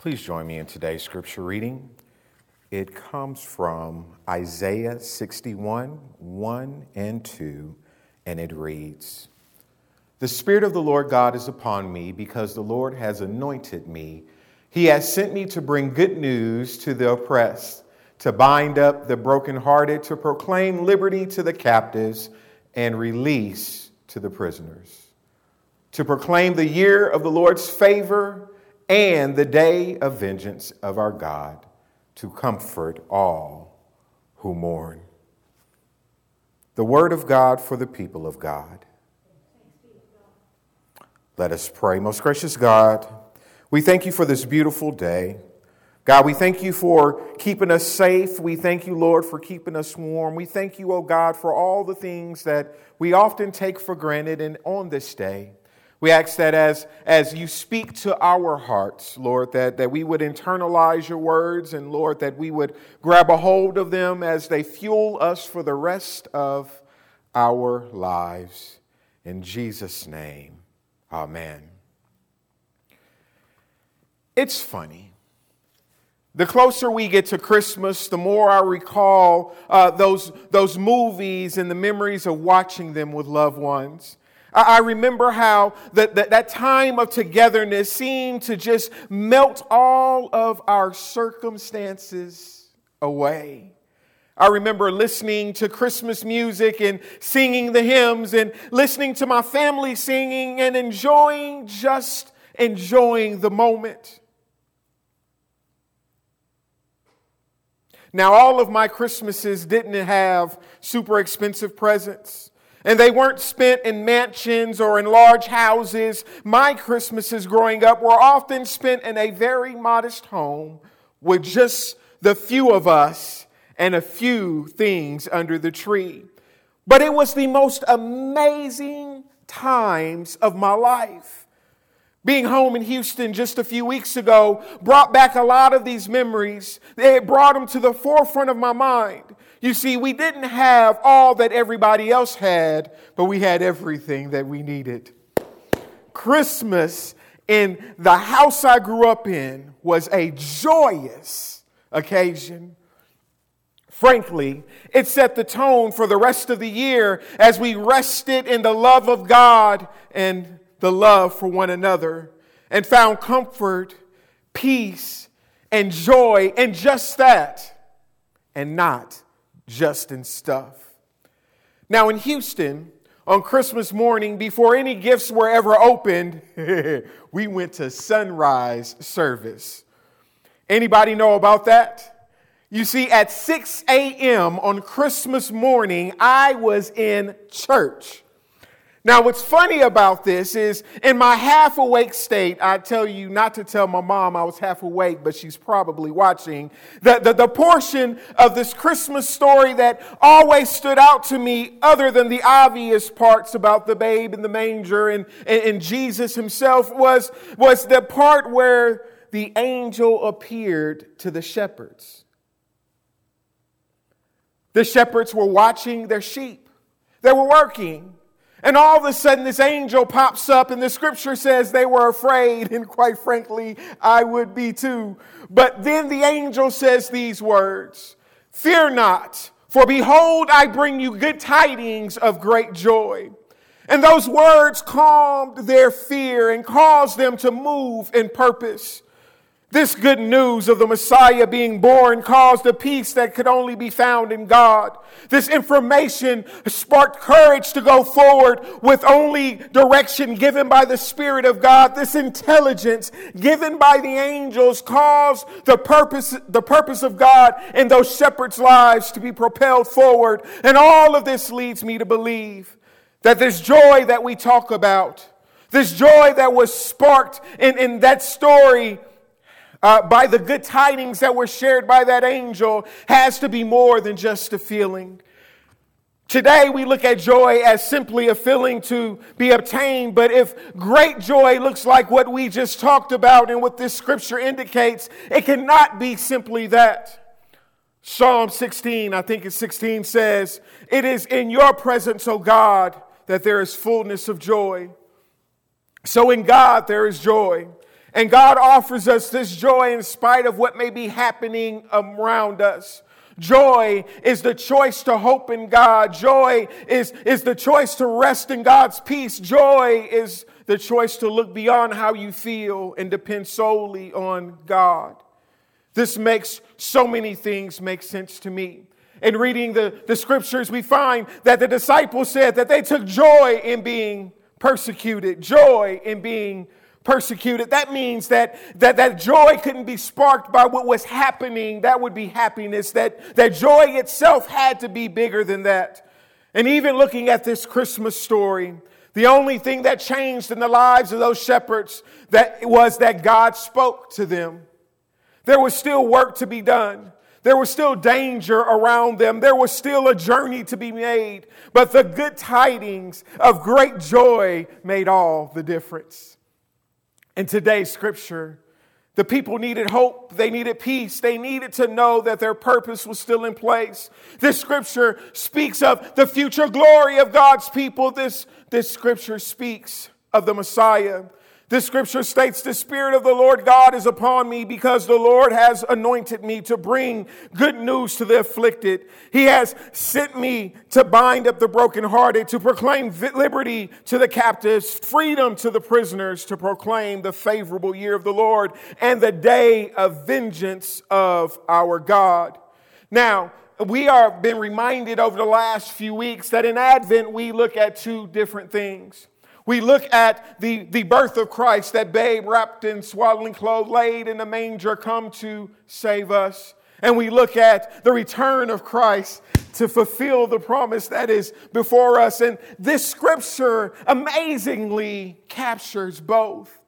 Please join me in today's scripture reading. It comes from Isaiah 61 1 and 2, and it reads The Spirit of the Lord God is upon me because the Lord has anointed me. He has sent me to bring good news to the oppressed, to bind up the brokenhearted, to proclaim liberty to the captives and release to the prisoners, to proclaim the year of the Lord's favor and the day of vengeance of our God to comfort all who mourn. The word of God for the people of God. Let us pray. Most gracious God, we thank you for this beautiful day. God, we thank you for keeping us safe. We thank you, Lord, for keeping us warm. We thank you, oh God, for all the things that we often take for granted and on this day. We ask that as, as you speak to our hearts, Lord, that, that we would internalize your words and, Lord, that we would grab a hold of them as they fuel us for the rest of our lives. In Jesus' name, amen. It's funny. The closer we get to Christmas, the more I recall uh, those, those movies and the memories of watching them with loved ones. I remember how that, that, that time of togetherness seemed to just melt all of our circumstances away. I remember listening to Christmas music and singing the hymns and listening to my family singing and enjoying, just enjoying the moment. Now, all of my Christmases didn't have super expensive presents. And they weren't spent in mansions or in large houses. My Christmases growing up were often spent in a very modest home with just the few of us and a few things under the tree. But it was the most amazing times of my life. Being home in Houston just a few weeks ago brought back a lot of these memories. It brought them to the forefront of my mind. You see, we didn't have all that everybody else had, but we had everything that we needed. Christmas in the house I grew up in was a joyous occasion. Frankly, it set the tone for the rest of the year as we rested in the love of God and the love for one another and found comfort, peace, and joy in just that and not just in stuff. Now, in Houston, on Christmas morning, before any gifts were ever opened, we went to sunrise service. Anybody know about that? You see, at 6 a.m. on Christmas morning, I was in church. Now, what's funny about this is in my half awake state, I tell you not to tell my mom I was half awake, but she's probably watching. The, the, the, portion of this Christmas story that always stood out to me, other than the obvious parts about the babe in the manger and, and, and Jesus himself, was, was the part where the angel appeared to the shepherds. The shepherds were watching their sheep, they were working. And all of a sudden, this angel pops up, and the scripture says they were afraid, and quite frankly, I would be too. But then the angel says these words Fear not, for behold, I bring you good tidings of great joy. And those words calmed their fear and caused them to move in purpose. This good news of the Messiah being born caused a peace that could only be found in God. This information sparked courage to go forward with only direction given by the Spirit of God. This intelligence given by the angels caused the purpose, the purpose of God in those shepherds' lives to be propelled forward. And all of this leads me to believe that this joy that we talk about, this joy that was sparked in, in that story, uh, by the good tidings that were shared by that angel has to be more than just a feeling. Today, we look at joy as simply a feeling to be obtained, but if great joy looks like what we just talked about and what this scripture indicates, it cannot be simply that. Psalm 16, I think it's 16, says, It is in your presence, O God, that there is fullness of joy. So in God, there is joy. And God offers us this joy in spite of what may be happening around us. Joy is the choice to hope in God. Joy is, is the choice to rest in God's peace. Joy is the choice to look beyond how you feel and depend solely on God. This makes so many things make sense to me. In reading the, the scriptures, we find that the disciples said that they took joy in being persecuted, joy in being persecuted. That means that, that that joy couldn't be sparked by what was happening. That would be happiness. That, that joy itself had to be bigger than that. And even looking at this Christmas story, the only thing that changed in the lives of those shepherds that was that God spoke to them. There was still work to be done. There was still danger around them. There was still a journey to be made. But the good tidings of great joy made all the difference. In today's scripture, the people needed hope. They needed peace. They needed to know that their purpose was still in place. This scripture speaks of the future glory of God's people. This, this scripture speaks of the Messiah this scripture states, The Spirit of the Lord God is upon me because the Lord has anointed me to bring good news to the afflicted. He has sent me to bind up the brokenhearted, to proclaim liberty to the captives, freedom to the prisoners, to proclaim the favorable year of the Lord and the day of vengeance of our God. Now, we are been reminded over the last few weeks that in Advent we look at two different things. We look at the, the birth of Christ, that babe wrapped in swaddling clothes, laid in a manger, come to save us. And we look at the return of Christ to fulfill the promise that is before us. And this scripture amazingly captures both.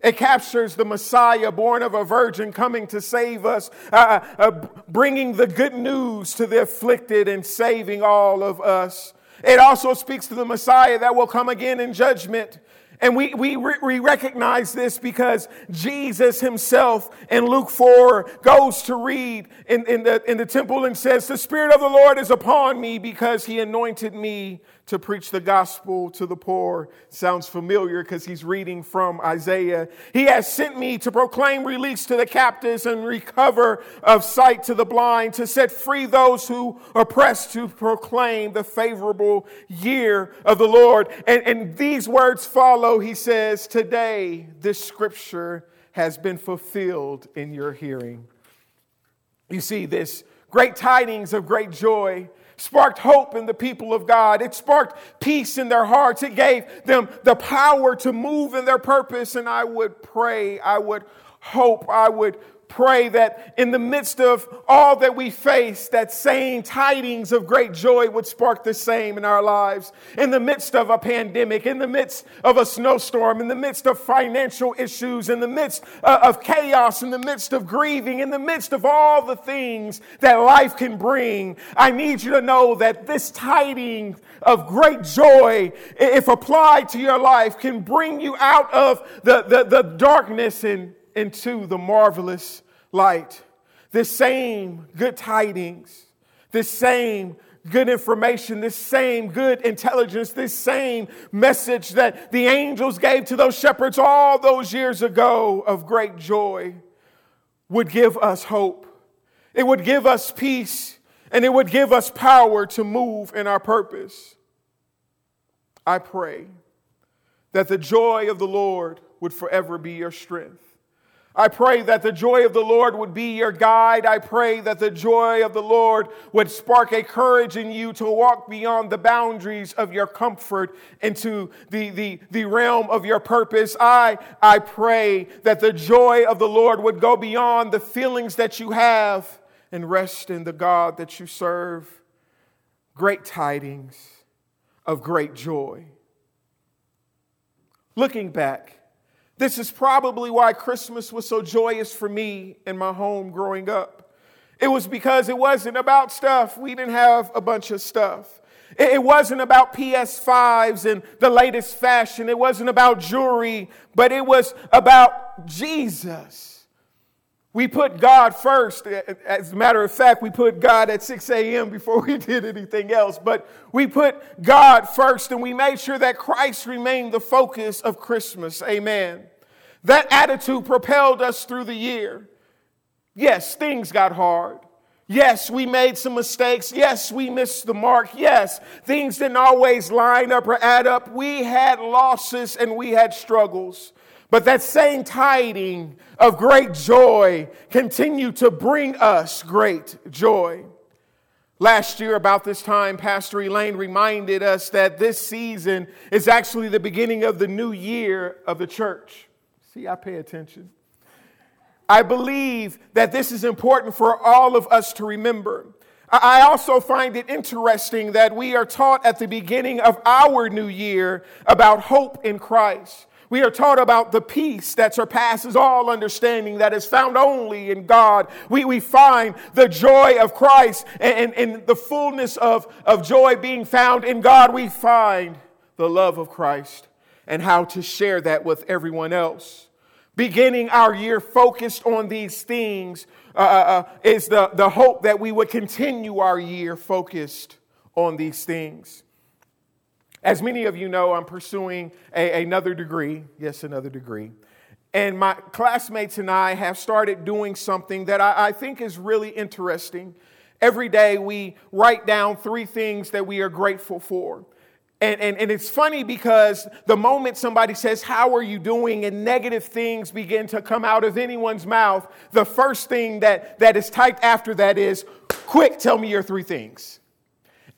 It captures the Messiah born of a virgin coming to save us, uh, uh, bringing the good news to the afflicted and saving all of us. It also speaks to the Messiah that will come again in judgment. And we, we, we recognize this because Jesus himself in Luke 4 goes to read in, in, the, in the temple and says, The Spirit of the Lord is upon me because he anointed me to preach the gospel to the poor. Sounds familiar because he's reading from Isaiah. He has sent me to proclaim release to the captives and recover of sight to the blind, to set free those who oppressed, to proclaim the favorable year of the Lord. And, and these words follow. He says, Today, this scripture has been fulfilled in your hearing. You see, this great tidings of great joy sparked hope in the people of God. It sparked peace in their hearts. It gave them the power to move in their purpose. And I would pray, I would hope, I would pray that in the midst of all that we face, that same tidings of great joy would spark the same in our lives. In the midst of a pandemic, in the midst of a snowstorm, in the midst of financial issues, in the midst uh, of chaos, in the midst of grieving, in the midst of all the things that life can bring, I need you to know that this tidings of great joy, if applied to your life, can bring you out of the, the, the darkness and into the marvelous light. This same good tidings, this same good information, this same good intelligence, this same message that the angels gave to those shepherds all those years ago of great joy would give us hope. It would give us peace and it would give us power to move in our purpose. I pray that the joy of the Lord would forever be your strength. I pray that the joy of the Lord would be your guide. I pray that the joy of the Lord would spark a courage in you to walk beyond the boundaries of your comfort into the, the, the realm of your purpose. I, I pray that the joy of the Lord would go beyond the feelings that you have and rest in the God that you serve. Great tidings of great joy. Looking back, this is probably why Christmas was so joyous for me in my home growing up. It was because it wasn't about stuff. We didn't have a bunch of stuff. It wasn't about PS5s and the latest fashion. It wasn't about jewelry, but it was about Jesus. We put God first. As a matter of fact, we put God at 6 a.m. before we did anything else. But we put God first and we made sure that Christ remained the focus of Christmas. Amen. That attitude propelled us through the year. Yes, things got hard. Yes, we made some mistakes. Yes, we missed the mark. Yes, things didn't always line up or add up. We had losses and we had struggles. But that same tiding of great joy continued to bring us great joy. Last year, about this time, Pastor Elaine reminded us that this season is actually the beginning of the new year of the church. See, I pay attention. I believe that this is important for all of us to remember. I also find it interesting that we are taught at the beginning of our new year about hope in Christ. We are taught about the peace that surpasses all understanding that is found only in God. We, we find the joy of Christ and, and, and the fullness of, of joy being found in God. We find the love of Christ and how to share that with everyone else beginning our year focused on these things uh, uh, uh, is the, the hope that we would continue our year focused on these things. As many of you know, I'm pursuing a, another degree. Yes, another degree. And my classmates and I have started doing something that I, I think is really interesting. Every day we write down three things that we are grateful for. And, and, and it's funny because the moment somebody says, How are you doing? and negative things begin to come out of anyone's mouth, the first thing that, that is typed after that is, Quick, tell me your three things.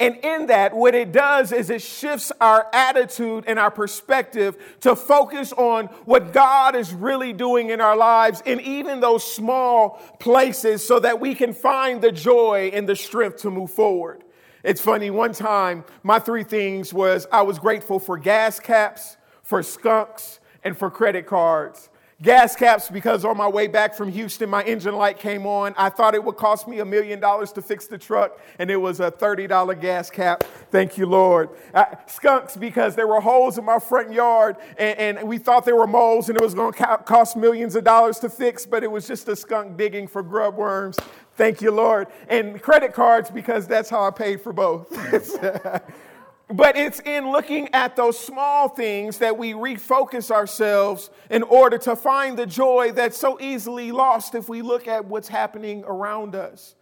And in that, what it does is it shifts our attitude and our perspective to focus on what God is really doing in our lives in even those small places so that we can find the joy and the strength to move forward. It's funny, one time, my three things was I was grateful for gas caps, for skunks, and for credit cards. Gas caps because on my way back from Houston, my engine light came on. I thought it would cost me a million dollars to fix the truck, and it was a $30 gas cap. Thank you, Lord. Uh, skunks because there were holes in my front yard, and, and we thought there were moles, and it was going to cost millions of dollars to fix, but it was just a skunk digging for grub worms. Thank you, Lord. And credit cards because that's how I paid for both. but it's in looking at those small things that we refocus ourselves in order to find the joy that's so easily lost if we look at what's happening around us.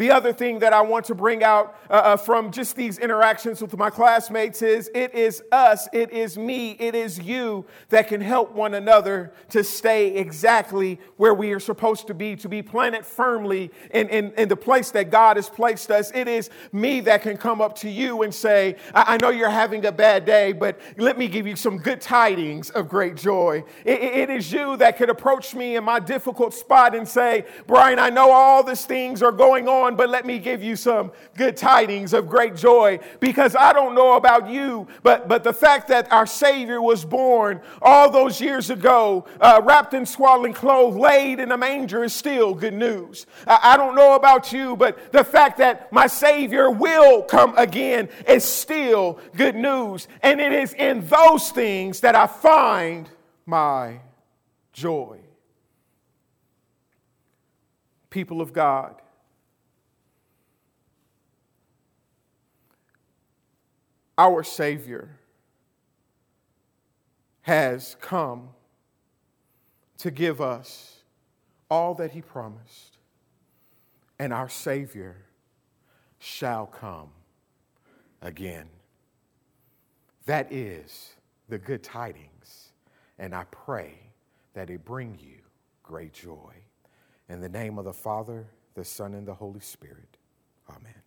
The other thing that I want to bring out uh, uh, from just these interactions with my classmates is it is us, it is me, it is you that can help one another to stay exactly where we are supposed to be, to be planted firmly in, in, in the place that God has placed us. It is me that can come up to you and say, I, I know you're having a bad day, but let me give you some good tidings of great joy. it, it is you that could approach me in my difficult spot and say, Bryan, I know all these things are going on on, but let me give you some good tidings of great joy because I don't know about you, but, but the fact that our Savior was born all those years ago, uh, wrapped in swaddling clothes, laid in a manger is still good news. I, I don't know about you, but the fact that my Savior will come again is still good news. And it is in those things that I find my joy. People of God, our Savior has come to give us all that He promised, and our Savior shall come again. That is the good tidings, and I pray that it bring you great joy. In the name of the Father, the Son, and the Holy Spirit. Amen.